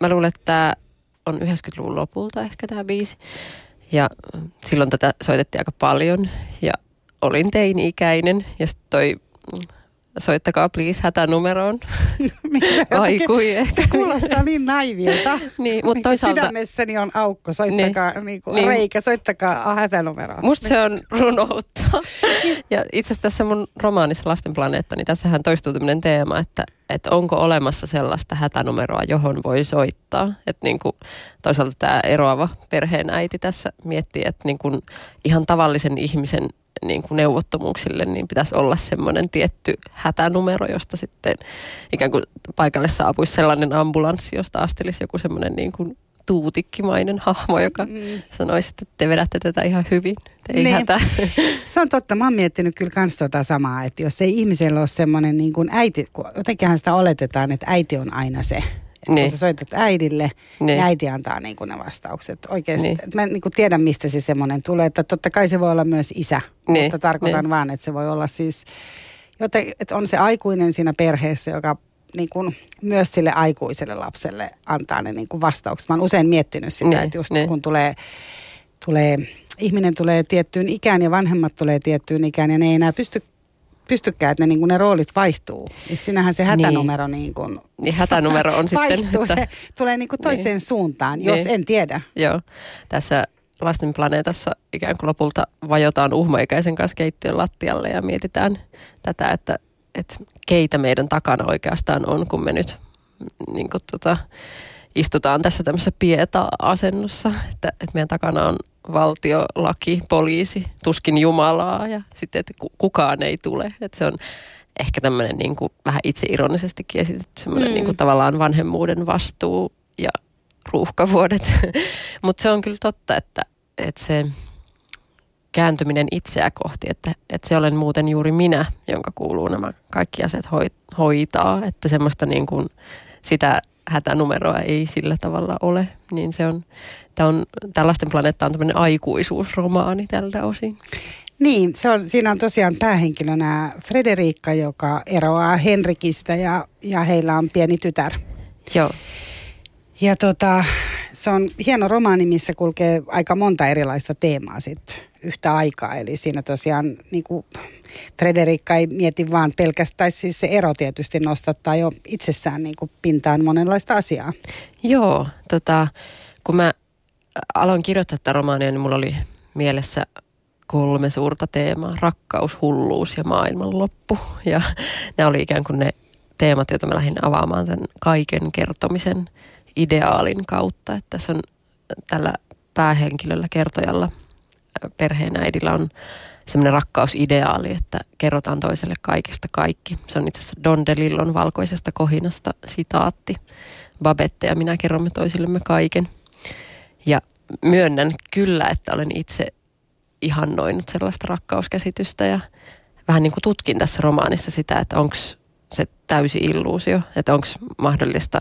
mä luulen, että tämä on 90-luvun lopulta ehkä tämä biisi. Ja silloin tätä soitettiin aika paljon ja olin teini-ikäinen ja sitten toi soittakaa please hätänumeroon. Kaikui ehkä. Se kuulostaa niin naivilta. niin, mutta toisaalta... Sydämessäni on aukko, soittakaa niin, niin kuin niin. reikä, soittakaa hätänumeroon. Musta se on runoutta. ja itse asiassa tässä mun romaanissa Lasten planeetta, niin tässähän toistuu tämmöinen teema, että, että onko olemassa sellaista hätänumeroa, johon voi soittaa. Että niin kuin, toisaalta tämä eroava perheen äiti tässä miettii, että niin kuin ihan tavallisen ihmisen niin kuin neuvottomuuksille, niin pitäisi olla semmoinen tietty hätänumero, josta sitten ikään kuin paikalle saapuisi sellainen ambulanssi, josta astelisi joku semmoinen niin kuin tuutikkimainen hahmo, joka mm. sanoisi, että te vedätte tätä ihan hyvin. Te ei niin. hätä. Se on totta. Mä oon miettinyt kyllä kans tota samaa, että jos ei ihmisellä ole semmoinen niin kuin äiti, jotenkinhan sitä oletetaan, että äiti on aina se, niin. kun sä soitat äidille, niin, niin äiti antaa niin kuin ne vastaukset. Oikeasti, niin. mä niin kuin tiedän, mistä se semmoinen tulee. Että totta kai se voi olla myös isä, niin. mutta tarkoitan niin. vaan, että se voi olla siis, joten, että on se aikuinen siinä perheessä, joka niin kuin myös sille aikuiselle lapselle antaa ne niin kuin vastaukset. Mä oon usein miettinyt sitä, niin. että just niin. kun tulee, tulee, ihminen tulee tiettyyn ikään ja vanhemmat tulee tiettyyn ikään ja ne ei enää pysty pystykään, että ne, niin ne roolit vaihtuu. Niin sinähän se hätänumero niin, niin kuin niin hätänumero on sitten... Vaihtuu, se tulee niin kuin toiseen niin. suuntaan, niin. jos en tiedä. Joo, tässä lasten planeetassa ikään kuin lopulta vajotaan uhmaikäisen kanssa keittiön lattialle ja mietitään tätä, että, että keitä meidän takana oikeastaan on, kun me nyt niin kuin tota, istutaan tässä tämmöisessä pieta-asennossa, että, että meidän takana on valtio, laki, poliisi, tuskin Jumalaa ja sitten, että kukaan ei tule. Että se on ehkä tämmöinen niin kuin vähän itse ironisestikin esitetty semmoinen mm. niin kuin tavallaan vanhemmuuden vastuu ja ruuhkavuodet. Mutta se on kyllä totta, että, että se kääntyminen itseä kohti, että, että se olen muuten juuri minä, jonka kuuluu nämä kaikki asiat hoitaa. Että semmoista niin kuin sitä hätänumeroa ei sillä tavalla ole, niin se on, tämä on, tällaisten planeetta on tämmöinen aikuisuusromaani tältä osin. Niin, se on, siinä on tosiaan päähenkilönä Frederiikka, joka eroaa Henrikistä ja, ja heillä on pieni tytär. Joo. Ja tota, se on hieno romaani, missä kulkee aika monta erilaista teemaa sitten yhtä aikaa. Eli siinä tosiaan niin kuin Frederikka ei mieti vaan pelkästään, siis se ero tietysti nostattaa jo itsessään niin kuin pintaan monenlaista asiaa. Joo, tota, kun mä aloin kirjoittaa tätä romaania, niin mulla oli mielessä kolme suurta teemaa. Rakkaus, hulluus ja maailmanloppu. Ja ne oli ikään kuin ne teemat, joita mä lähdin avaamaan sen kaiken kertomisen ideaalin kautta. Että tässä on tällä päähenkilöllä, kertojalla, perheen äidillä on semmoinen rakkausideaali, että kerrotaan toiselle kaikesta kaikki. Se on itse asiassa Don DeLillon valkoisesta kohinasta sitaatti. Babette ja minä kerromme toisillemme kaiken. Ja myönnän kyllä, että olen itse ihannoinut sellaista rakkauskäsitystä ja vähän niin kuin tutkin tässä romaanissa sitä, että onko se täysi illuusio, että onko mahdollista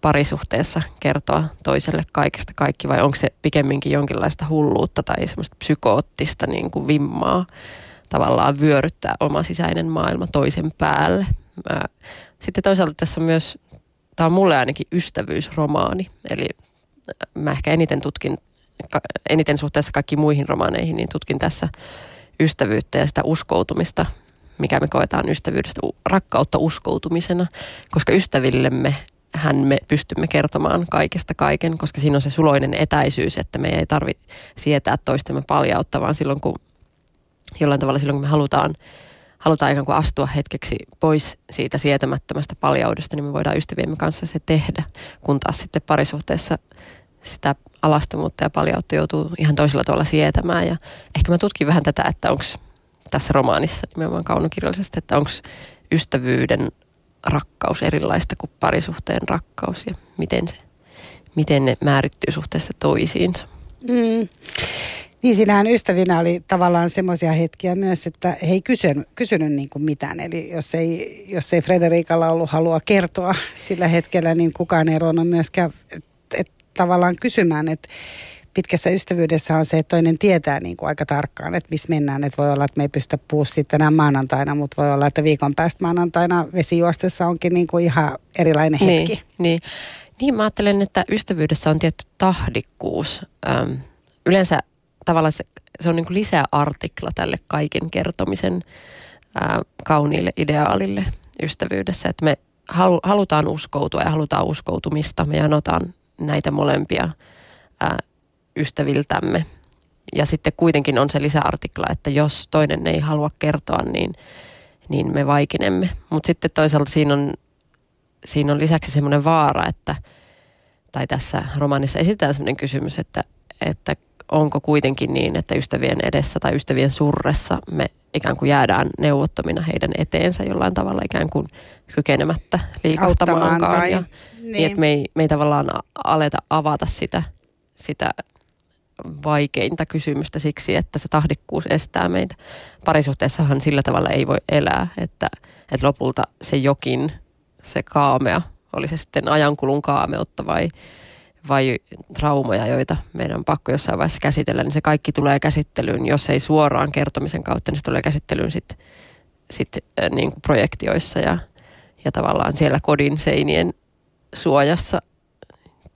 parisuhteessa kertoa toiselle kaikesta kaikki vai onko se pikemminkin jonkinlaista hulluutta tai semmoista psykoottista niin kuin vimmaa tavallaan vyöryttää oma sisäinen maailma toisen päälle. Mä, sitten toisaalta tässä on myös, tämä on mulle ainakin ystävyysromaani, eli mä ehkä eniten tutkin, eniten suhteessa kaikkiin muihin romaaneihin, niin tutkin tässä ystävyyttä ja sitä uskoutumista, mikä me koetaan ystävyydestä, rakkautta uskoutumisena, koska ystävillemme hän me pystymme kertomaan kaikesta kaiken, koska siinä on se suloinen etäisyys, että me ei tarvitse sietää toistemme paljautta, vaan silloin kun jollain tavalla silloin kun me halutaan, halutaan ikään kuin astua hetkeksi pois siitä sietämättömästä paljaudesta, niin me voidaan ystäviemme kanssa se tehdä, kun taas sitten parisuhteessa sitä alastomuutta ja paljautta joutuu ihan toisella tavalla sietämään. Ja ehkä mä tutkin vähän tätä, että onko tässä romaanissa nimenomaan kaunokirjallisesti, että onko ystävyyden rakkaus erilaista kuin parisuhteen rakkaus ja miten, se, miten ne määrittyy suhteessa toisiinsa. Mm. Niin siinähän ystävinä oli tavallaan semmoisia hetkiä myös, että he ei kysynyt, kysynyt niin kuin mitään. Eli jos ei, jos ei Frederikalla ollut halua kertoa sillä hetkellä, niin kukaan ei myöskään et, et, tavallaan kysymään, että pitkässä ystävyydessä on se, että toinen tietää niin kuin aika tarkkaan, että missä mennään. Että voi olla, että me ei pystytä puhua sitten enää maanantaina, mutta voi olla, että viikon päästä maanantaina vesijuostessa onkin niin kuin ihan erilainen hetki. Niin, niin. Niin, mä ajattelen, että ystävyydessä on tietty tahdikkuus. Öm, yleensä tavallaan se, se on niin kuin lisää artikla tälle kaiken kertomisen ää, kauniille ideaalille ystävyydessä. Että me halu, halutaan uskoutua ja halutaan uskoutumista. Me janotaan näitä molempia ää, ystäviltämme. Ja sitten kuitenkin on se lisäartikla, että jos toinen ei halua kertoa, niin, niin me vaikinemme. Mutta sitten toisaalta siinä on, siinä on lisäksi semmoinen vaara, että, tai tässä romaanissa esitetään semmoinen kysymys, että, että onko kuitenkin niin, että ystävien edessä tai ystävien surressa me ikään kuin jäädään neuvottomina heidän eteensä jollain tavalla ikään kuin kykenemättä liikuttamaankaan. Tai, ja, niin. niin. että me ei, me ei tavallaan aleta avata sitä, sitä vaikeinta kysymystä siksi, että se tahdikkuus estää meitä. Parisuhteessahan sillä tavalla ei voi elää, että, että lopulta se jokin, se kaamea, oli se sitten ajankulun kaameutta vai, vai traumoja, joita meidän on pakko jossain vaiheessa käsitellä, niin se kaikki tulee käsittelyyn, jos ei suoraan kertomisen kautta, niin se tulee käsittelyyn sitten sit, niin kuin projektioissa ja, ja tavallaan siellä kodin seinien suojassa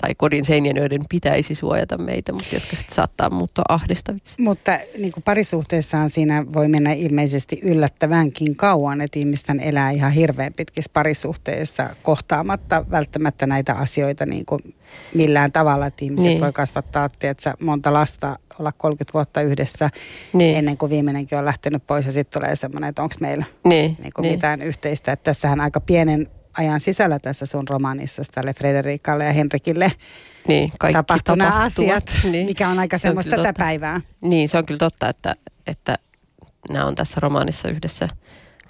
tai kodin seinien, joiden pitäisi suojata meitä, mutta jotka sitten saattaa muuttua ahdistaviksi. Mutta niin kuin parisuhteessaan siinä voi mennä ilmeisesti yllättävänkin kauan, että ihmisten elää ihan hirveän pitkissä parisuhteissa kohtaamatta välttämättä näitä asioita niin kuin millään tavalla, että ihmiset niin. voi kasvattaa tiedätkö, monta lasta, olla 30 vuotta yhdessä niin. ennen kuin viimeinenkin on lähtenyt pois ja sitten tulee semmoinen, että onko meillä niin. Niin kuin niin. mitään yhteistä. Että tässähän aika pienen ajan sisällä tässä sun romaanissa tälle Frederikalle ja Henrikille niin, tapahtuu nämä asiat, niin. mikä on aika se semmoista tätä totta. päivää. Niin, se on kyllä totta, että, että nämä on tässä romaanissa yhdessä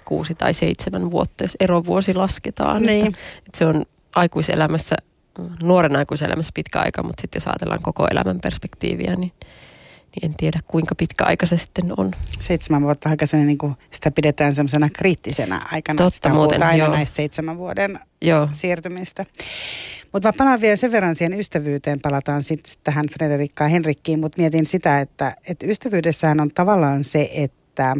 kuusi tai seitsemän vuotta, jos erovuosi lasketaan. Niin. Että, että se on aikuiselämässä, nuoren aikuiselämässä pitkä aika, mutta sitten jos ajatellaan koko elämän perspektiiviä, niin niin en tiedä kuinka pitkä aika se sitten on. Seitsemän vuotta aikaisemmin niin kuin sitä pidetään semmoisena kriittisenä aikana. Totta sitä muuten, aina joo. näistä seitsemän vuoden joo. siirtymistä. Mutta mä palaan vielä sen verran siihen ystävyyteen, palataan sitten tähän Frederikkaan Henrikkiin, mutta mietin sitä, että, että ystävyydessähän on tavallaan se, että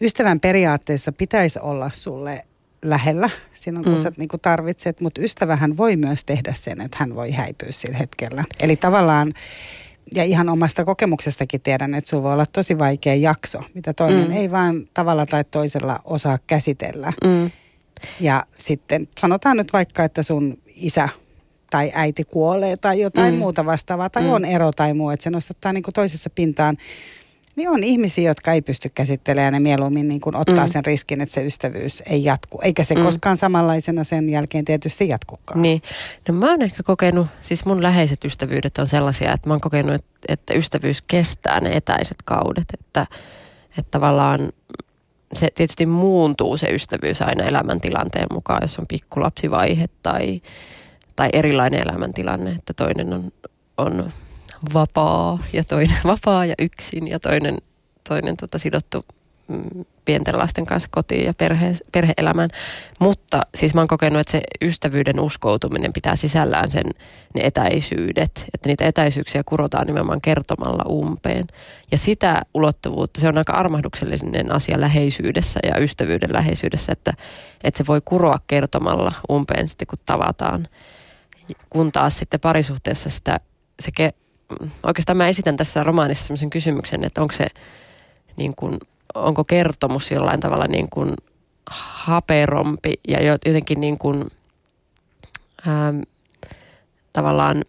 ystävän periaatteessa pitäisi olla sulle lähellä sinun, kun mm. sä niin tarvitset, mutta ystävähän voi myös tehdä sen, että hän voi häipyä sillä hetkellä. Eli tavallaan ja ihan omasta kokemuksestakin tiedän, että sulla voi olla tosi vaikea jakso, mitä toinen mm. ei vaan tavalla tai toisella osaa käsitellä. Mm. Ja sitten sanotaan nyt vaikka, että sun isä tai äiti kuolee tai jotain mm. muuta vastaavaa, tai mm. on ero tai muu, että se nostattaa niin kuin toisessa pintaan niin on ihmisiä, jotka ei pysty käsittelemään ja ne mieluummin niin kuin ottaa mm. sen riskin, että se ystävyys ei jatku. Eikä se mm. koskaan samanlaisena sen jälkeen tietysti jatkukaan. Niin. No mä oon ehkä kokenut, siis mun läheiset ystävyydet on sellaisia, että mä oon kokenut, että, ystävyys kestää ne etäiset kaudet. Että, että tavallaan se tietysti muuntuu se ystävyys aina elämäntilanteen mukaan, jos on pikkulapsivaihe tai, tai erilainen elämäntilanne, että toinen on, on vapaa ja toinen vapaa ja yksin ja toinen, toinen tota, sidottu mm, pienten lasten kanssa kotiin ja perhe, perhe-elämään. Mutta siis mä oon kokenut, että se ystävyyden uskoutuminen pitää sisällään sen ne etäisyydet. Että niitä etäisyyksiä kurotaan nimenomaan kertomalla umpeen. Ja sitä ulottuvuutta, se on aika armahduksellinen asia läheisyydessä ja ystävyyden läheisyydessä, että, että se voi kuroa kertomalla umpeen sitten kun tavataan. Kun taas sitten parisuhteessa sitä, se ke, oikeastaan mä esitän tässä romaanissa sellaisen kysymyksen, että onko se niin kuin, onko kertomus jollain tavalla niin kuin haperompi ja jotenkin niin kuin, ähm, tavallaan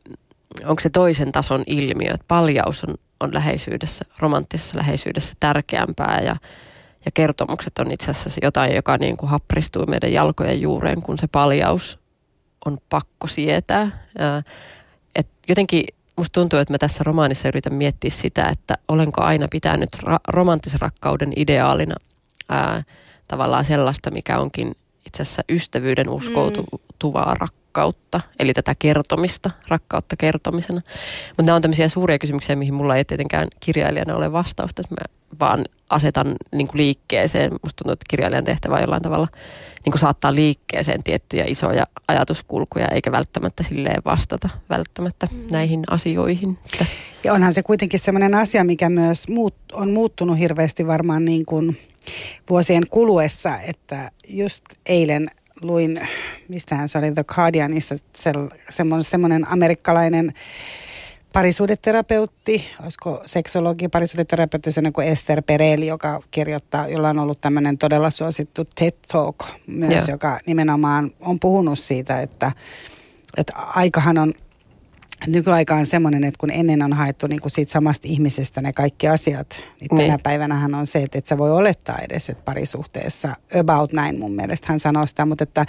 onko se toisen tason ilmiö, että paljaus on, on läheisyydessä, romanttisessa läheisyydessä tärkeämpää ja, ja kertomukset on itse asiassa jotain, joka niin kuin hapristuu meidän jalkojen juureen, kun se paljaus on pakko sietää. Äh, et jotenkin musta tuntuu, että mä tässä romaanissa yritän miettiä sitä, että olenko aina pitänyt ra- romanttisen rakkauden ideaalina ää, tavallaan sellaista, mikä onkin itse asiassa ystävyyden uskoutuvaa mm. Rakkautta, eli tätä kertomista, rakkautta kertomisena. Mutta nämä on tämmöisiä suuria kysymyksiä, mihin mulla ei tietenkään kirjailijana ole vastausta, että mä vaan asetan niin kuin liikkeeseen. Musta tuntuu, että kirjailijan tehtävä jollain tavalla niin kuin saattaa liikkeeseen tiettyjä isoja ajatuskulkuja, eikä välttämättä silleen vastata välttämättä mm. näihin asioihin. Ja onhan se kuitenkin sellainen asia, mikä myös muut, on muuttunut hirveästi varmaan niin kuin vuosien kuluessa, että just eilen luin, mistähän se oli The Guardianissa, se, semmoinen, amerikkalainen parisuudeterapeutti, olisiko seksologi, parisuudeterapeutti, sellainen kuin Esther Pereli, joka kirjoittaa, jolla on ollut tämmöinen todella suosittu TED Talk myös, yeah. joka nimenomaan on puhunut siitä, että, että aikahan on nykyaika on semmoinen, että kun ennen on haettu niin kuin siitä samasta ihmisestä ne kaikki asiat, niin, niin. tänä päivänähän on se, että et sä voi olettaa edes, että parisuhteessa, about näin mun mielestä hän sanoo sitä, mutta että,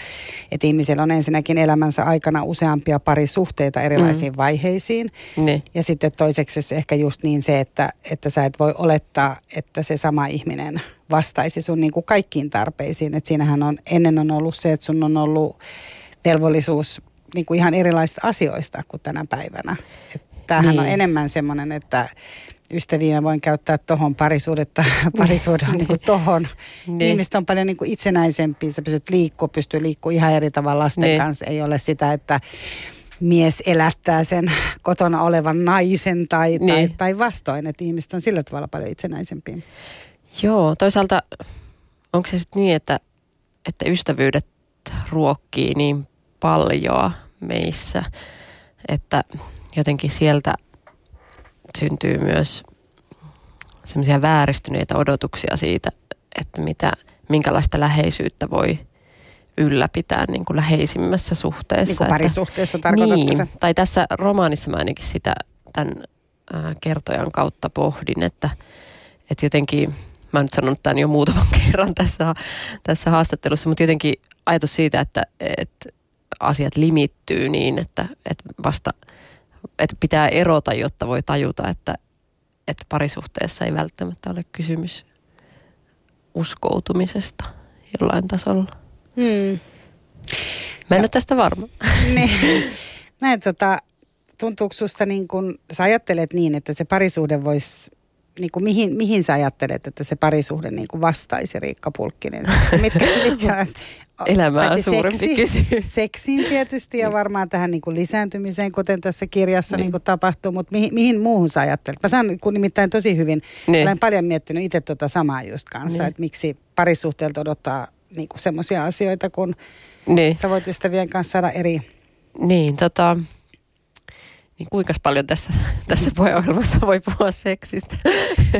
että ihmisillä on ensinnäkin elämänsä aikana useampia parisuhteita erilaisiin mm. vaiheisiin. Niin. Ja sitten toiseksi se ehkä just niin se, että, että sä et voi olettaa, että se sama ihminen vastaisi sun niin kuin kaikkiin tarpeisiin. Että siinähän on, ennen on ollut se, että sun on ollut velvollisuus niin kuin ihan erilaisista asioista kuin tänä päivänä. tämähän niin. on enemmän semmoinen, että ystäviä voin käyttää tuohon parisuudetta, parisuuden niin tuohon. Niin. Ihmiset on paljon niin kuin itsenäisempiä, sä pystyt liikkua, pystyy liikkua ihan eri tavalla lasten niin. kanssa. Ei ole sitä, että mies elättää sen kotona olevan naisen tai, niin. tai päinvastoin, että ihmiset on sillä tavalla paljon itsenäisempiä. Joo, toisaalta onko se sitten niin, että, että ystävyydet ruokkii niin paljon meissä, että jotenkin sieltä syntyy myös semmoisia vääristyneitä odotuksia siitä, että mitä, minkälaista läheisyyttä voi ylläpitää niin kuin läheisimmässä suhteessa. Niin kuin parisuhteessa tarkoitatko niin, se? Tai tässä romaanissa mä ainakin sitä tämän kertojan kautta pohdin, että, että jotenkin, mä oon nyt sanonut tämän jo muutaman kerran tässä, tässä haastattelussa, mutta jotenkin ajatus siitä, että, että asiat limittyy niin, että, että vasta että pitää erota, jotta voi tajuta, että, että parisuhteessa ei välttämättä ole kysymys uskoutumisesta jollain tasolla. Hmm. Mä en ja, ole tästä varma. Niin. Näin, tota, tuntuuko susta niin kun, sä ajattelet niin, että se parisuhde voisi niin kuin mihin, mihin sä ajattelet, että se parisuhde niin kuin vastaisi Riikka Pulkkinen? Mitkä, mitkä Elämää suurempi seksi, kysymys. Seksiin tietysti ja varmaan tähän niin kuin lisääntymiseen, kuten tässä kirjassa niin. Niin kuin tapahtuu, mutta mihin, mihin muuhun sä ajattelet? Mä sanon kun nimittäin tosi hyvin, niin. olen paljon miettinyt itse tuota samaa just kanssa, niin. että miksi parisuhteelta odottaa niin semmoisia asioita, kun niin. sä voit ystävien kanssa saada eri... Niin, tota, niin kuinka paljon tässä, tässä puheohjelmassa voi puhua seksistä?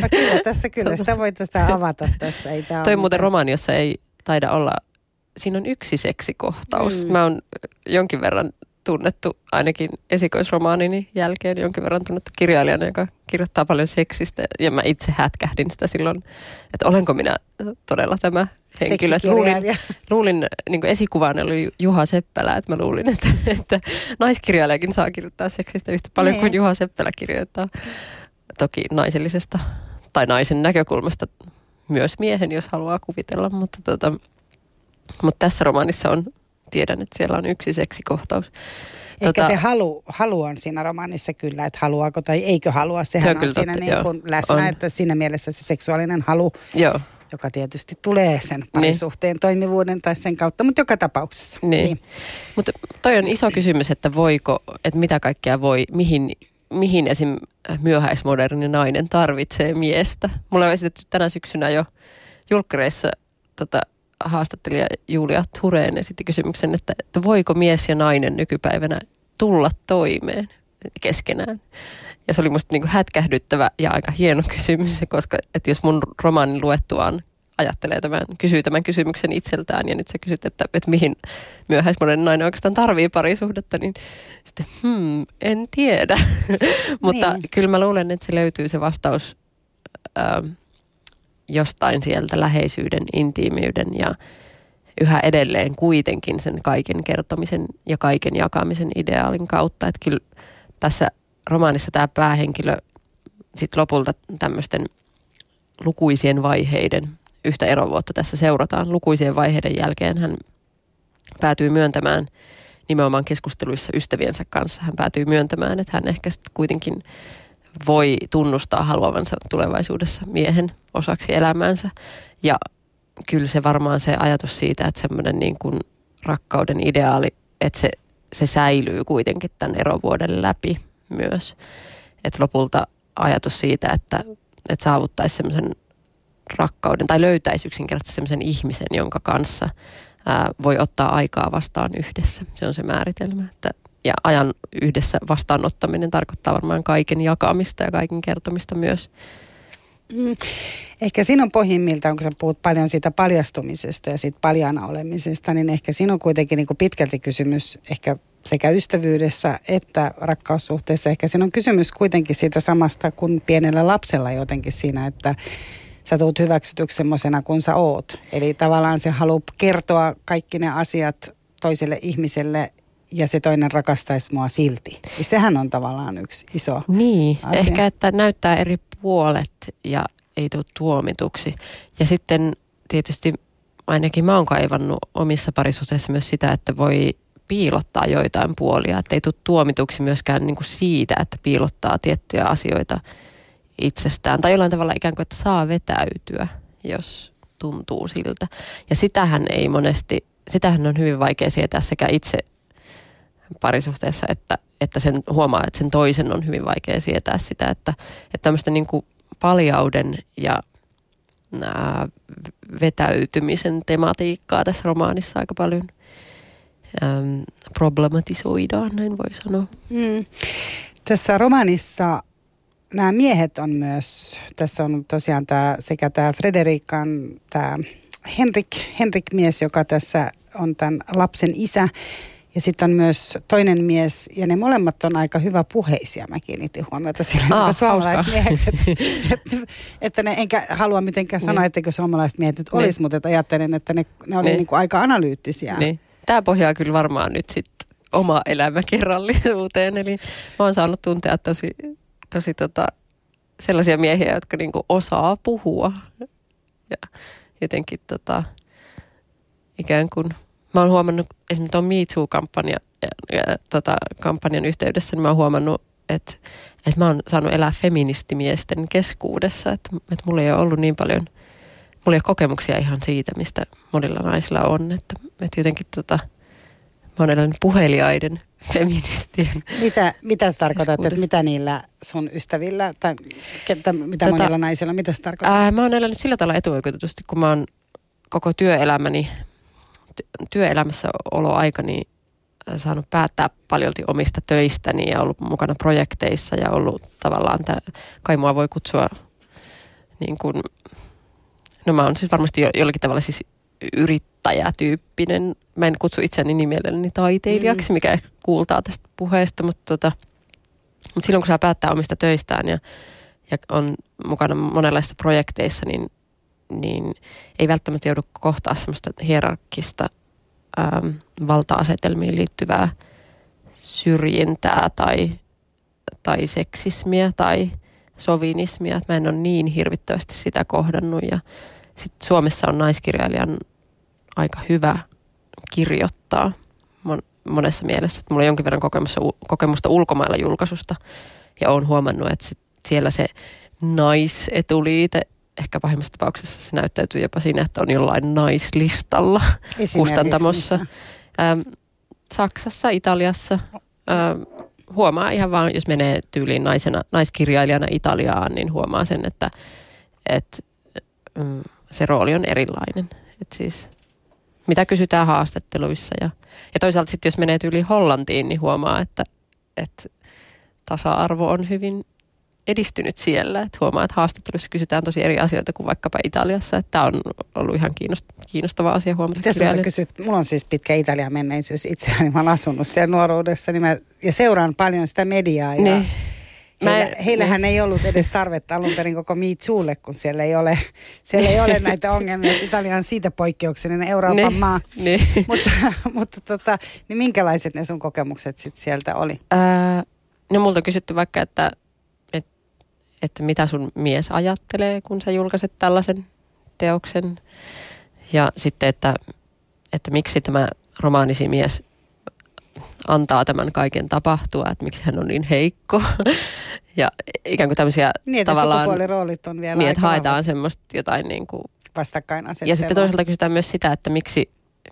No kyllä, tässä kyllä. Sitä voi tätä avata tässä. Ei Toi on muuten romaani, jossa ei taida olla, siinä on yksi seksikohtaus. Mm. Mä oon jonkin verran tunnettu ainakin esikoisromaanini jälkeen jonkin verran tunnettu kirjailijana, joka kirjoittaa paljon seksistä. Ja mä itse hätkähdin sitä silloin, että olenko minä todella tämä henkilö. Luulin, luulin niin esikuvan oli Juha Seppälä, että mä luulin, että, että naiskirjailijakin saa kirjoittaa seksistä yhtä paljon niin. kuin Juha Seppälä kirjoittaa. Toki naisellisesta tai naisen näkökulmasta myös miehen, jos haluaa kuvitella, mutta, tota, mutta tässä romaanissa on, tiedän, että siellä on yksi seksikohtaus. Ehkä tota, se halu, halu on siinä romaanissa kyllä, että haluaako tai eikö halua. Sehän se on, on siinä totta, niin kuin läsnä, on. että siinä mielessä se seksuaalinen halu Joo joka tietysti tulee sen parisuhteen niin. toimivuuden tai sen kautta, mutta joka tapauksessa. Niin. niin. Mutta toi on iso kysymys, että voiko, että mitä kaikkea voi, mihin, mihin esim. myöhäismoderni nainen tarvitsee miestä. Mulla on esitetty tänä syksynä jo julkkareissa tota, haastattelija Julia Tureen esitti kysymyksen, että, että voiko mies ja nainen nykypäivänä tulla toimeen keskenään. Ja se oli musta niin kuin hätkähdyttävä ja aika hieno kysymys, koska että jos mun romaanin luettuaan ajattelee tämän, kysyy tämän kysymyksen itseltään ja nyt sä kysyt, että, että mihin myöhäismoderni nainen oikeastaan tarvii parisuhdetta, niin sitten hmm, en tiedä. Mutta niin. kyllä mä luulen, että se löytyy se vastaus äh, jostain sieltä läheisyyden, intiimiyden ja yhä edelleen kuitenkin sen kaiken kertomisen ja kaiken jakamisen ideaalin kautta. Että kyllä tässä romaanissa tämä päähenkilö sitten lopulta tämmöisten lukuisien vaiheiden, yhtä erovuotta tässä seurataan, lukuisien vaiheiden jälkeen hän päätyy myöntämään nimenomaan keskusteluissa ystäviensä kanssa. Hän päätyy myöntämään, että hän ehkä sitten kuitenkin voi tunnustaa haluavansa tulevaisuudessa miehen osaksi elämäänsä. Ja kyllä se varmaan se ajatus siitä, että semmoinen niin kuin rakkauden ideaali, että se, se säilyy kuitenkin tämän erovuoden läpi myös. Että lopulta ajatus siitä, että, että saavuttaisi semmoisen rakkauden tai löytäisi yksinkertaisesti semmoisen ihmisen, jonka kanssa ää, voi ottaa aikaa vastaan yhdessä. Se on se määritelmä. Että, ja ajan yhdessä vastaanottaminen tarkoittaa varmaan kaiken jakamista ja kaiken kertomista myös. Mm. Ehkä sinun pohjimmiltaan, kun sä puhut paljon siitä paljastumisesta ja siitä paljana olemisesta, niin ehkä sinun kuitenkin niin kuin pitkälti kysymys ehkä sekä ystävyydessä että rakkaussuhteessa. Ehkä siinä on kysymys kuitenkin siitä samasta kuin pienellä lapsella jotenkin siinä, että sä tulet hyväksytyksi semmoisena kuin sä oot. Eli tavallaan se haluaa kertoa kaikki ne asiat toiselle ihmiselle ja se toinen rakastaisi mua silti. Ja sehän on tavallaan yksi iso Niin, asia. ehkä että näyttää eri puolet ja ei tule tuomituksi. Ja sitten tietysti ainakin mä oon kaivannut omissa parisuhteissa myös sitä, että voi piilottaa joitain puolia, että ei tule tuomituksi myöskään niin kuin siitä, että piilottaa tiettyjä asioita itsestään. Tai jollain tavalla ikään kuin, että saa vetäytyä, jos tuntuu siltä. Ja sitähän ei monesti, sitähän on hyvin vaikea sietää sekä itse parisuhteessa, että, että sen huomaa, että sen toisen on hyvin vaikea sietää sitä, että, että tämmöistä niin kuin paljauden ja ää, vetäytymisen tematiikkaa tässä romaanissa aika paljon äm, problematisoidaan, näin voi sanoa. Mm. Tässä romaanissa nämä miehet on myös, tässä on tosiaan tämä, sekä tämä Frederikan, tämä Henrik, Henrik mies, joka tässä on tämän lapsen isä, ja sitten on myös toinen mies, ja ne molemmat on aika hyvä puheisia, mä kiinnitin huomiota sillä ah, suomalaismieheksi. Että, että ne, enkä halua mitenkään sanoa, niin. etteikö suomalaiset miehet nyt olisi, niin. mutta että ajattelen, että ne, ne oli niin. Niin kuin aika analyyttisiä. Niin. Tämä pohjaa kyllä varmaan nyt sitten oma elämäkerrallisuuteen, eli mä oon saanut tuntea tosi, tosi tota, sellaisia miehiä, jotka niinku osaa puhua. Ja jotenkin tota, ikään kuin mä oon huomannut esimerkiksi tuon Me Too-kampanja, ja, ja, tota, kampanjan yhteydessä, niin mä oon huomannut, että, että mä oon saanut elää feministimiesten keskuudessa, että, että mulla ei ole ollut niin paljon, mulla ei ole kokemuksia ihan siitä, mistä monilla naisilla on, että, että jotenkin tota, mä oon elänyt puheliaiden feministien. Mitä, mitä sä tarkoitat, että mitä niillä sun ystävillä tai ketä, mitä tota, monilla naisilla, mitä sä tarkoitat? Ää, mä oon elänyt sillä tavalla etuoikeutetusti, kun mä oon koko työelämäni työelämässä oloaikani äh, saanut päättää paljolti omista töistäni ja ollut mukana projekteissa ja ollut tavallaan, tämä, kai mua voi kutsua niin kuin, no mä oon siis varmasti jo, jollakin tavalla siis yrittäjätyyppinen. Mä en kutsu itseäni nimelleni taiteilijaksi, mm. mikä ehkä kuultaa tästä puheesta, mutta, tota, mutta silloin kun saa päättää omista töistään ja, ja on mukana monenlaisissa projekteissa, niin niin ei välttämättä joudu kohtaa semmoista hierarkista ähm, valta-asetelmiin liittyvää syrjintää tai, tai seksismiä tai sovinismia. Mä en ole niin hirvittävästi sitä kohdannut ja sitten Suomessa on naiskirjailijan aika hyvä kirjoittaa mon, monessa mielessä. Että mulla on jonkin verran kokemusta, kokemusta ulkomailla julkaisusta ja olen huomannut, että sit siellä se naisetuliite ehkä pahimmassa tapauksessa se näyttäytyy jopa siinä, että on jollain naislistalla kustantamossa. Ähm, Saksassa, Italiassa. Ähm, huomaa ihan vaan, jos menee tyyliin naisena, naiskirjailijana Italiaan, niin huomaa sen, että, että mm, se rooli on erilainen. Et siis, mitä kysytään haastatteluissa. Ja, ja toisaalta sitten jos menee tyyliin Hollantiin, niin huomaa, että, että tasa-arvo on hyvin edistynyt siellä. Että huomaa, että haastattelussa kysytään tosi eri asioita kuin vaikkapa Italiassa. Tämä on ollut ihan kiinnostava asia huomata. Mitä kysyt? Mulla on siis pitkä Italian menneisyys itseäni. Mä oon asunut siellä nuoruudessa niin mä, ja seuraan paljon sitä mediaa. Ja niin. Heillä, mä, heillähän niin. ei ollut edes tarvetta alun perin koko Me kun siellä ei ole, siellä ei ole näitä ongelmia. Italia on siitä poikkeuksellinen Euroopan niin, maa. Niin. Mutta, mutta tota, niin minkälaiset ne sun kokemukset sitten sieltä oli? Ää, no multa on kysytty vaikka, että että mitä sun mies ajattelee, kun sä julkaiset tällaisen teoksen. Ja sitten, että, että miksi tämä romaanisi mies antaa tämän kaiken tapahtua, että miksi hän on niin heikko. ja ikään kuin tämmöisiä niin, tavallaan... sukupuoliroolit on vielä Niin, että haetaan vahvat. semmoista jotain niin kuin... Vastakkainasettelua. Ja sitten toisaalta kysytään myös sitä, että miksi,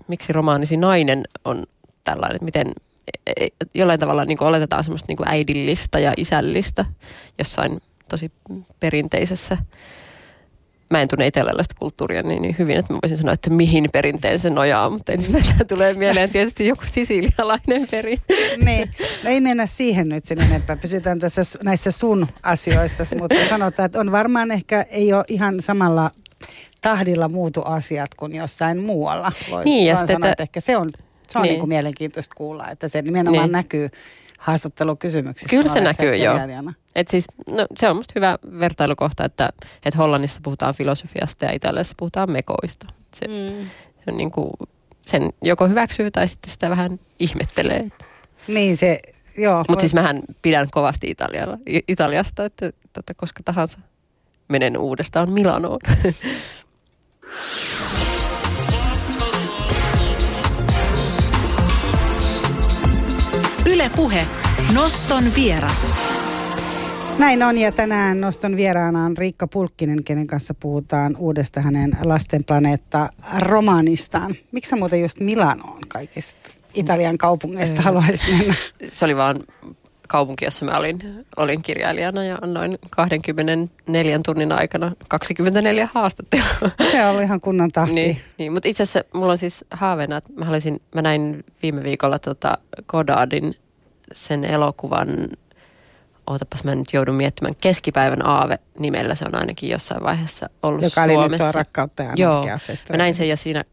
miksi romaanisi nainen on tällainen, miten e, e, jollain tavalla niin kuin oletetaan semmoista niin kuin äidillistä ja isällistä jossain tosi perinteisessä mä en tunne itselläistä kulttuuria niin, niin hyvin, että mä voisin sanoa, että mihin perinteen se nojaa, mutta ensimmäisenä tulee mieleen tietysti joku sisilialainen perin. Niin, no ei mennä siihen nyt sen enempää, pysytään tässä näissä sun asioissa, mutta sanotaan, että on varmaan ehkä, ei ole ihan samalla tahdilla muutu asiat kuin jossain muualla. Voisi niin, ja sanoa, että, että ehkä se on, se on niin. Niin kuin mielenkiintoista kuulla, että se nimenomaan niin. näkyy haastattelukysymyksissä. Kyllä se näkyy, joo. Et siis, no, se on musta hyvä vertailukohta, että, että Hollannissa puhutaan filosofiasta ja Italiassa puhutaan mekoista. Se, mm. se on niin kuin, sen joko hyväksyy tai sitten sitä vähän ihmettelee. Niin se, joo. Mutta siis mähän pidän kovasti Italialla, Italiasta, että tota, koska tahansa menen uudestaan Milanoon. Ylepuhe Noston vieras. Näin on ja tänään Noston vieraana on Riikka Pulkkinen, kenen kanssa puhutaan uudesta hänen lastenplaneetta romaanistaan. Miksi muuten just Milanoon kaikista Italian kaupungeista haluaisit mennä? Se oli vaan kaupunki, jossa mä olin, olin kirjailijana ja noin 24 tunnin aikana 24 haastattelua. Se oli ihan kunnon tahti. niin, niin, mutta itse asiassa mulla on siis haaveena, että mä, haluaisin, mä näin viime viikolla tota Godardin sen elokuvan, ootapas mä nyt joudun miettimään, Keskipäivän aave nimellä se on ainakin jossain vaiheessa ollut Joka Suomessa. oli nyt tuo rakkautta ja Joo, mä näin sen ja siinä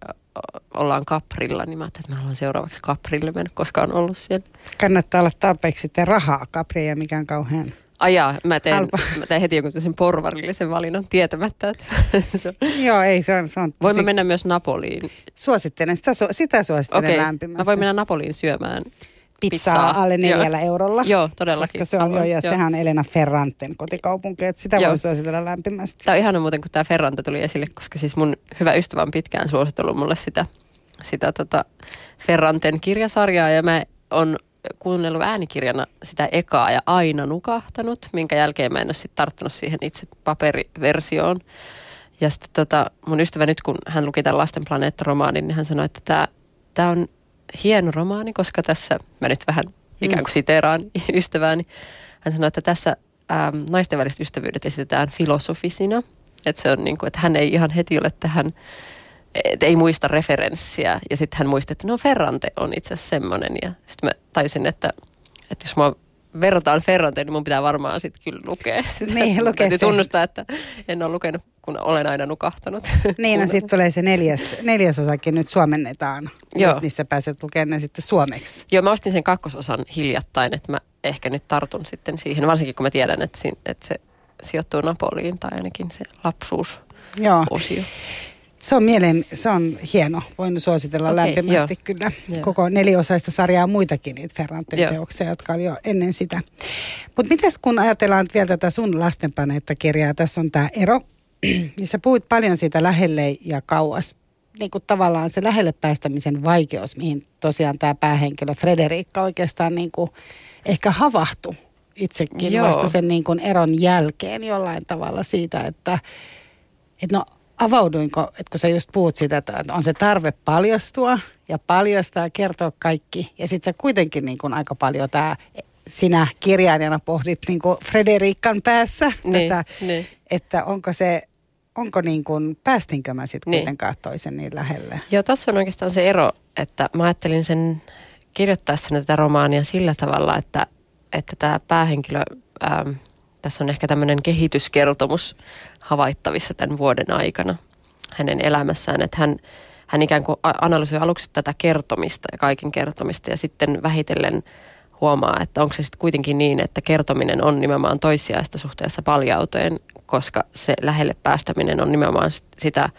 ollaan Kaprilla, niin mä ajattelin, että mä haluan seuraavaksi Kaprille mennä, koska on ollut siellä. Kannattaa olla tarpeeksi sitten rahaa. Kapri ei mikään kauhean Ajaa, mä teen, mä teen heti jonkun porvarillisen valinnan tietämättä, että se on. Joo, ei, se on, se on Voimme mennä myös Napoliin. Suosittelen, sitä, sitä suosittelen okay. lämpimästi. Mä voin mennä Napoliin syömään pizzaa, pizzaa. alle neljällä joo. eurolla. Joo, todellakin. Koska se on jo, ja joo. sehän on Elena Ferranten kotikaupunki, että sitä joo. voi suositella lämpimästi. Tämä on ihana muuten, kun tämä Ferrante tuli esille, koska siis mun hyvä ystävä on pitkään suositellut mulle sitä, sitä tota Ferranten kirjasarjaa, ja mä on kuunnellut äänikirjana sitä ekaa ja aina nukahtanut, minkä jälkeen mä en ole sitten tarttunut siihen itse paperiversioon. Ja sitten tota, mun ystävä nyt, kun hän luki tämän Lasten planeetta-romaanin, niin hän sanoi, että tämä on hieno romaani, koska tässä, mä nyt vähän ikään kuin siteeraan ystävääni, hän sanoi, että tässä ähm, naisten väliset ystävyydet esitetään filosofisina. Että se on niin kuin, että hän ei ihan heti ole tähän, että ei muista referenssiä. Ja sitten hän muisti, että no Ferrante on itse asiassa semmoinen. Ja sitten mä tajusin, että, että jos mä verrataan Ferranteen, niin mun pitää varmaan sitten kyllä lukea sitä. Niin, lukea se. tunnustaa, että en ole lukenut, kun olen aina nukahtanut. Niin, no sitten tulee se neljäs, neljäsosakin nyt suomennetaan. Joo. Nyt niissä pääset lukemaan ne sitten suomeksi. Joo, mä ostin sen kakkososan hiljattain, että mä ehkä nyt tartun sitten siihen, varsinkin kun mä tiedän, että, siinä, että se sijoittuu Napoliin tai ainakin se lapsuus Joo. Se on mieleen, se on hieno. Voin suositella okay, lämpimästi jo. kyllä jo. koko neliosaista sarjaa muitakin niitä Ferranten teoksia, jotka oli jo ennen sitä. Mutta mites kun ajatellaan vielä tätä sun lastenplaneetta-kirjaa, tässä on tämä ero. niin sä puhuit paljon siitä lähelle ja kauas. Niin kuin tavallaan se lähelle päästämisen vaikeus, mihin tosiaan tämä päähenkilö Frederiikka oikeastaan niin kuin ehkä havahtui itsekin Joo. vasta sen niin kuin eron jälkeen jollain tavalla siitä, että, että no avauduinko, että kun sä just puhut siitä, että on se tarve paljastua ja paljastaa, kertoa kaikki. Ja sitten sä kuitenkin niin kuin aika paljon tämä, sinä kirjailijana pohdit niin kuin Frederikan päässä niin, tätä, niin. että onko se, onko niin kuin, päästinkö mä sitten niin. kuitenkaan toisen niin lähelle? Joo, tuossa on oikeastaan se ero, että mä ajattelin sen kirjoittaessa tätä romaania sillä tavalla, että, että tämä päähenkilö, ähm, tässä on ehkä tämmöinen kehityskertomus havaittavissa tämän vuoden aikana hänen elämässään, että hän, hän ikään kuin analysoi aluksi tätä kertomista ja kaiken kertomista ja sitten vähitellen huomaa, että onko se sitten kuitenkin niin, että kertominen on nimenomaan toissijaista suhteessa paljauteen, koska se lähelle päästäminen on nimenomaan sitä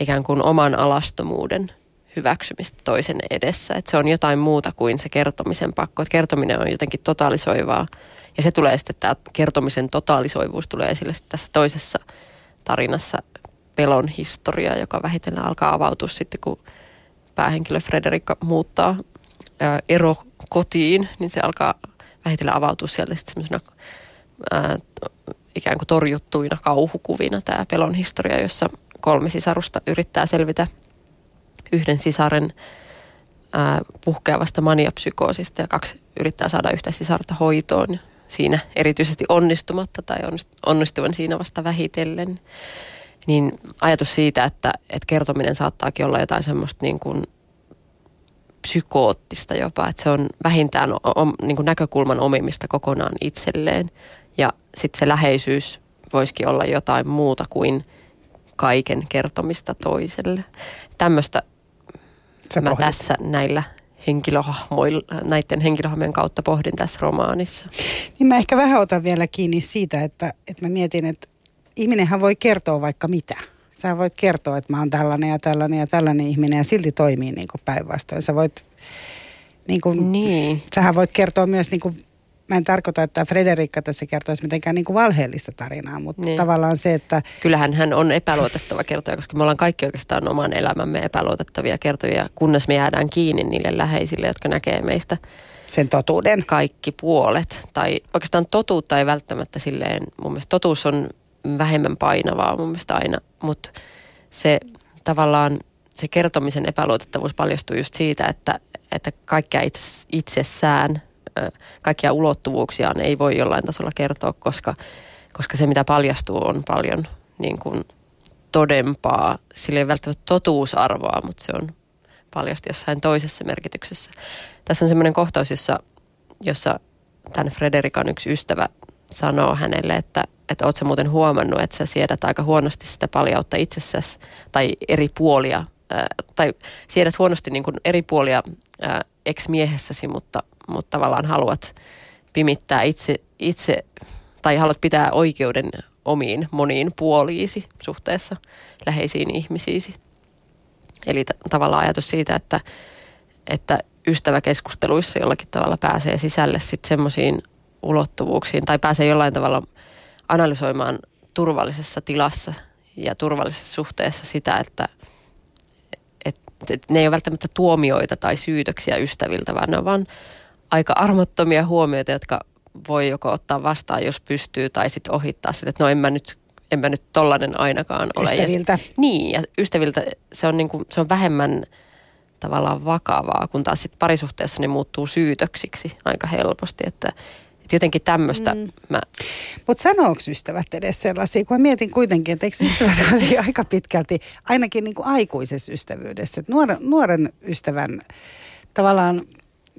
ikään kuin oman alastomuuden hyväksymistä toisen edessä. Että se on jotain muuta kuin se kertomisen pakko. Että kertominen on jotenkin totalisoivaa ja se tulee sitten, tämä kertomisen totaalisoivuus tulee esille tässä toisessa tarinassa. Pelon historia, joka vähitellen alkaa avautua sitten, kun päähenkilö Frederikka muuttaa ero kotiin, niin se alkaa vähitellen avautua sieltä sitten semmoisena ikään kuin torjuttuina kauhukuvina tämä pelon historia, jossa kolme sisarusta yrittää selvitä yhden sisaren ää, puhkeavasta maniapsykoosista ja kaksi yrittää saada yhtä sisarta hoitoon siinä erityisesti onnistumatta tai onnistuvan siinä vasta vähitellen. niin ajatus siitä, että, että kertominen saattaakin olla jotain semmoista niin kuin psykoottista jopa, että se on vähintään o, niin kuin näkökulman omimista kokonaan itselleen. Ja sitten se läheisyys voisikin olla jotain muuta kuin kaiken kertomista toiselle. Tämmöistä mä pohdit. tässä näillä henkilöhahmoilla, näiden henkilöhahmojen kautta pohdin tässä romaanissa. Niin mä ehkä vähän otan vielä kiinni siitä, että, että mä mietin, että ihminenhän voi kertoa vaikka mitä. Sä voit kertoa, että mä oon tällainen ja tällainen ja tällainen ihminen ja silti toimii niin kuin päinvastoin. Sä voit, niin kuin, niin. sähän voit kertoa myös niin kuin mä en tarkoita, että Frederikka tässä kertoisi mitenkään niin kuin valheellista tarinaa, mutta niin. tavallaan se, että... Kyllähän hän on epäluotettava kertoja, koska me ollaan kaikki oikeastaan oman elämämme epäluotettavia kertoja, kunnes me jäädään kiinni niille läheisille, jotka näkee meistä sen totuuden. Kaikki puolet. Tai oikeastaan totuutta ei välttämättä silleen, mun mielestä totuus on vähemmän painavaa mun mielestä aina, mutta se tavallaan se kertomisen epäluotettavuus paljastuu just siitä, että, että kaikkea itse, itsessään kaikkia ulottuvuuksiaan ei voi jollain tasolla kertoa, koska, koska se mitä paljastuu on paljon niin kuin todempaa. Sillä ei välttämättä totuusarvoa, mutta se on paljasti jossain toisessa merkityksessä. Tässä on semmoinen kohtaus, jossa, jossa tämän Frederikan yksi ystävä sanoo hänelle, että, että ootko muuten huomannut, että sä siedät aika huonosti sitä paljautta itsessäsi tai eri puolia, ää, tai siedät huonosti niin kuin eri puolia ex-miehessäsi, mutta mutta tavallaan haluat pimittää itse, itse tai haluat pitää oikeuden omiin moniin puoliisi suhteessa läheisiin ihmisiisi. Eli t- tavallaan ajatus siitä, että, että ystäväkeskusteluissa jollakin tavalla pääsee sisälle sitten semmoisiin ulottuvuuksiin tai pääsee jollain tavalla analysoimaan turvallisessa tilassa ja turvallisessa suhteessa sitä, että et, et ne ei ole välttämättä tuomioita tai syytöksiä ystäviltä, vaan ne on vaan aika armottomia huomioita, jotka voi joko ottaa vastaan, jos pystyy, tai sitten ohittaa sitä, että no en mä nyt, en mä nyt tollanen ainakaan ole. Ystäviltä. Ja, niin, ja ystäviltä se on, niinku, se on vähemmän tavallaan vakavaa, kun taas sitten parisuhteessa ne muuttuu syytöksiksi aika helposti, että, että jotenkin tämmöistä mm. mä... Mutta sanooko ystävät edes sellaisia, kun mä mietin kuitenkin, että eikö ystävät aika pitkälti, ainakin niin kuin aikuisessa ystävyydessä, että nuoren, nuoren ystävän tavallaan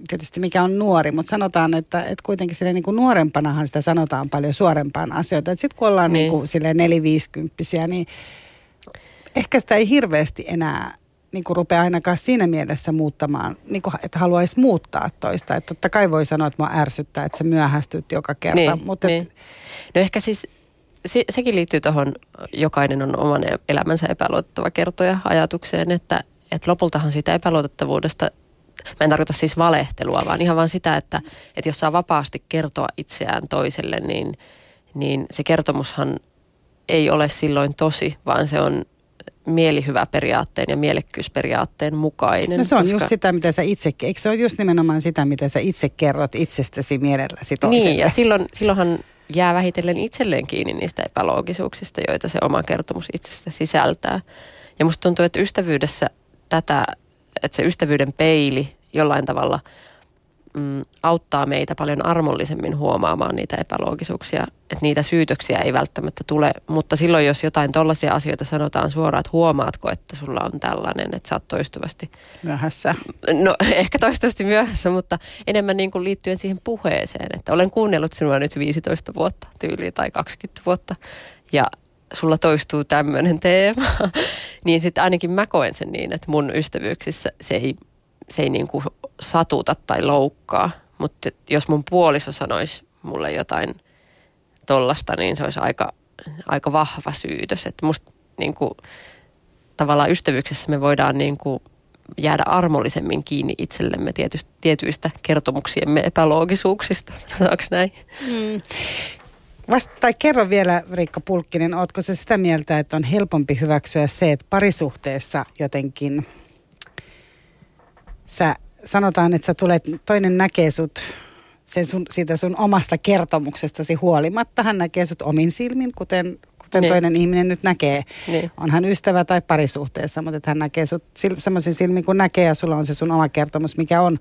tietysti mikä on nuori, mutta sanotaan, että, että kuitenkin sille niin kuin nuorempanahan sitä sanotaan paljon suorempaan asioita. Sitten kun ollaan niin. Niin kuin sille neliviisikymppisiä, niin ehkä sitä ei hirveästi enää niin kuin rupea ainakaan siinä mielessä muuttamaan, niin kuin, että haluaisi muuttaa toista. Että totta kai voi sanoa, että mua ärsyttää, että sä myöhästyt joka kerta. Niin, mutta niin. Et... No ehkä siis se, sekin liittyy tuohon, jokainen on oman elämänsä epäluotettava kertoja ajatukseen, että, että lopultahan siitä epäluotettavuudesta Mä en tarkoita siis valehtelua, vaan ihan vaan sitä, että, että jos saa vapaasti kertoa itseään toiselle, niin, niin se kertomushan ei ole silloin tosi, vaan se on mielihyvä periaatteen ja mielekkyysperiaatteen mukainen. No se on koska... just sitä, mitä sä itse, eikö se ole just nimenomaan sitä, mitä sä itse kerrot itsestäsi mielelläsi toiselle? Niin, ja silloin, silloinhan jää vähitellen itselleen kiinni niistä epäloogisuuksista, joita se oma kertomus itsestä sisältää. Ja musta tuntuu, että ystävyydessä tätä että se ystävyyden peili jollain tavalla mm, auttaa meitä paljon armollisemmin huomaamaan niitä epäloogisuuksia, että niitä syytöksiä ei välttämättä tule, mutta silloin jos jotain tollaisia asioita sanotaan suoraan, että huomaatko, että sulla on tällainen, että sä oot toistuvasti... Myöhässä. No ehkä toistuvasti myöhässä, mutta enemmän niin kuin liittyen siihen puheeseen, että olen kuunnellut sinua nyt 15 vuotta tyyliin tai 20 vuotta ja sulla toistuu tämmöinen teema, niin sitten ainakin mä koen sen niin, että mun ystävyyksissä se ei, se ei niin kuin satuta tai loukkaa. Mutta jos mun puoliso sanoisi mulle jotain tollasta, niin se olisi aika, aika vahva syytös. Että musta niin kuin, tavallaan ystävyyksissä me voidaan niin kuin jäädä armollisemmin kiinni itsellemme tietystä, tietyistä kertomuksiemme epäloogisuuksista, sanotaanko näin? Mm. Vasta, tai kerro vielä, Riikka Pulkkinen, ootko se sitä mieltä, että on helpompi hyväksyä se, että parisuhteessa jotenkin sä sanotaan, että sä tulet, toinen näkee sut sen sun, siitä sun omasta kertomuksestasi huolimatta. Hän näkee sut omin silmin, kuten, kuten niin. toinen ihminen nyt näkee. Niin. On hän ystävä tai parisuhteessa, mutta että hän näkee sut semmoisen silmin kuin näkee ja sulla on se sun oma kertomus, mikä on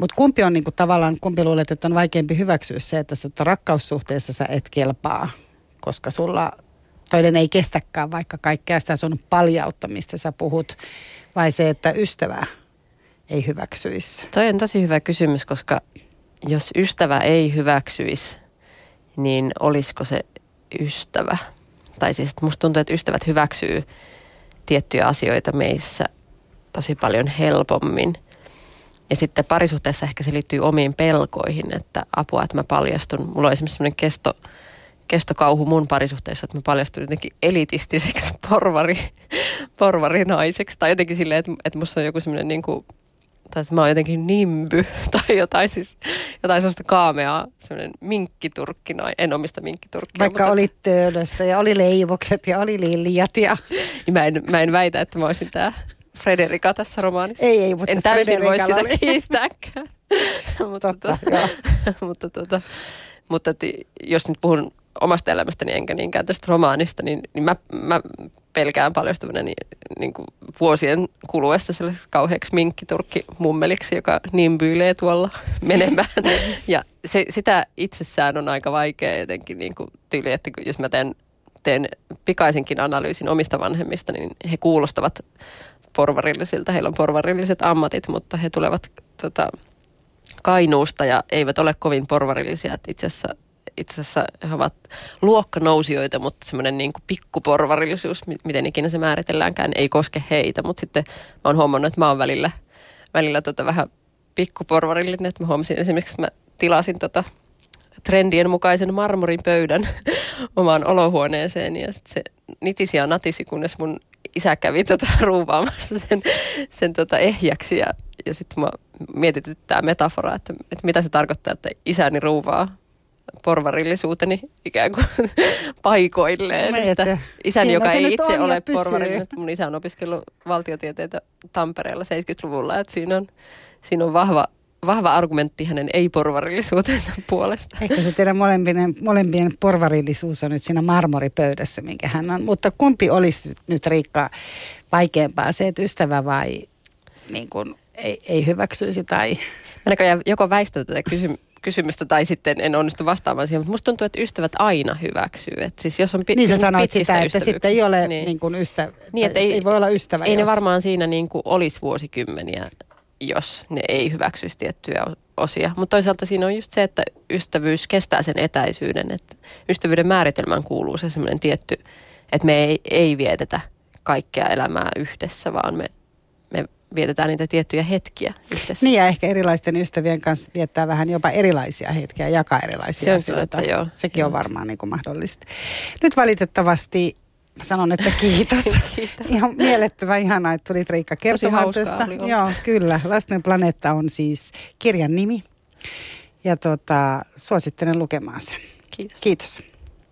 mutta kumpi on niinku tavallaan, kumpi luulet, että on vaikeampi hyväksyä se, että sut rakkaussuhteessa sä et kelpaa, koska sulla toinen ei kestäkään vaikka kaikkea sitä sun paljauttamista sä puhut, vai se, että ystävä ei hyväksyisi? Toi on tosi hyvä kysymys, koska jos ystävä ei hyväksyisi, niin olisiko se ystävä? Tai siis, että musta tuntuu, että ystävät hyväksyy tiettyjä asioita meissä tosi paljon helpommin. Ja sitten parisuhteessa ehkä se liittyy omiin pelkoihin, että apua, että mä paljastun. Mulla on esimerkiksi sellainen kesto, kestokauhu mun parisuhteessa, että mä paljastun jotenkin elitistiseksi porvari, porvarinaiseksi. Tai jotenkin silleen, että, että musta on joku semmoinen niin kuin, tai että mä oon jotenkin nimby tai jotain siis, jotain sellaista kaameaa, semmoinen minkkiturkki, en omista minkkiturkkia. Vaikka mutta... oli töölössä ja oli leivokset ja oli liljat ja... Niin mä en, mä en väitä, että mä olisin tää Frederika tässä romaanissa. Ei, ei, mutta En täysin voi sitä oli. kiistääkään. mutta, Totta, tuota, mutta, tuota, mutta jos nyt puhun omasta elämästäni enkä niinkään tästä romaanista, niin, niin mä, mä pelkään paljastuvana niin, niin kuin vuosien kuluessa sellaiseksi kauheaksi minkkiturkki mummeliksi, joka nimbyilee tuolla menemään. ja se, sitä itsessään on aika vaikea jotenkin niin kuin tyyli, että jos mä teen, teen pikaisinkin analyysin omista vanhemmista, niin he kuulostavat porvarillisilta. Heillä on porvarilliset ammatit, mutta he tulevat tota, Kainuusta ja eivät ole kovin porvarillisia. Itse asiassa itse asiassa he ovat luokkanousijoita, mutta semmoinen niin pikkuporvarillisuus, miten ikinä se määritelläänkään, ei koske heitä. Mutta sitten mä oon huomannut, että mä oon välillä, välillä tota vähän pikkuporvarillinen, että mä huomasin esimerkiksi, että mä tilasin tota trendien mukaisen marmorin pöydän omaan olohuoneeseen ja sitten se nitisi ja natisi, kunnes mun isä kävi tota ruuvaamassa sen, sen tota ehjäksi ja, ja sitten mä mietityttää metafora, että, että mitä se tarkoittaa, että isäni ruuvaa porvarillisuuteni ikään kuin paikoilleen. että isäni, joka ei itse ole porvarillinen, mun isä on opiskellut valtiotieteitä Tampereella 70-luvulla, että siinä on, siinä on vahva, vahva argumentti hänen ei-porvarillisuutensa puolesta. Ehkä se teidän molempien, molempien porvarillisuus on nyt siinä marmoripöydässä, minkä hän on. Mutta kumpi olisi nyt, nyt Riikka vaikeampaa, se, että ystävä vai niin kuin, ei, ei hyväksyisi tai... Mä näköjään joko väistä tätä kysymystä kysymystä tai sitten en onnistu vastaamaan siihen, mutta musta tuntuu, että ystävät aina hyväksyy. Että siis jos on pi- niin sä sanoit sitä, että sitten ei ole niin. Niin kuin ystävä, niin, ei, ei voi olla ystävä. Ei jos... ne varmaan siinä niin kuin olisi vuosikymmeniä, jos ne ei hyväksyisi tiettyjä osia. Mutta toisaalta siinä on just se, että ystävyys kestää sen etäisyyden. Että ystävyyden määritelmään kuuluu se semmoinen tietty, että me ei, ei vietetä kaikkea elämää yhdessä, vaan me vietetään niitä tiettyjä hetkiä yhdessä. Niin ja ehkä erilaisten ystävien kanssa viettää vähän jopa erilaisia hetkiä, jakaa erilaisia Se on asioita. Kyllä, joo. Sekin joo. on varmaan niin kuin mahdollista. Nyt valitettavasti sanon, että kiitos. kiitos. Ihan mielettömän ihanaa, että tulit Riikka kertomaan tästä. Joo, kyllä. Lasten planeetta on siis kirjan nimi. Ja tota, suosittelen lukemaan sen. Kiitos. Kiitos.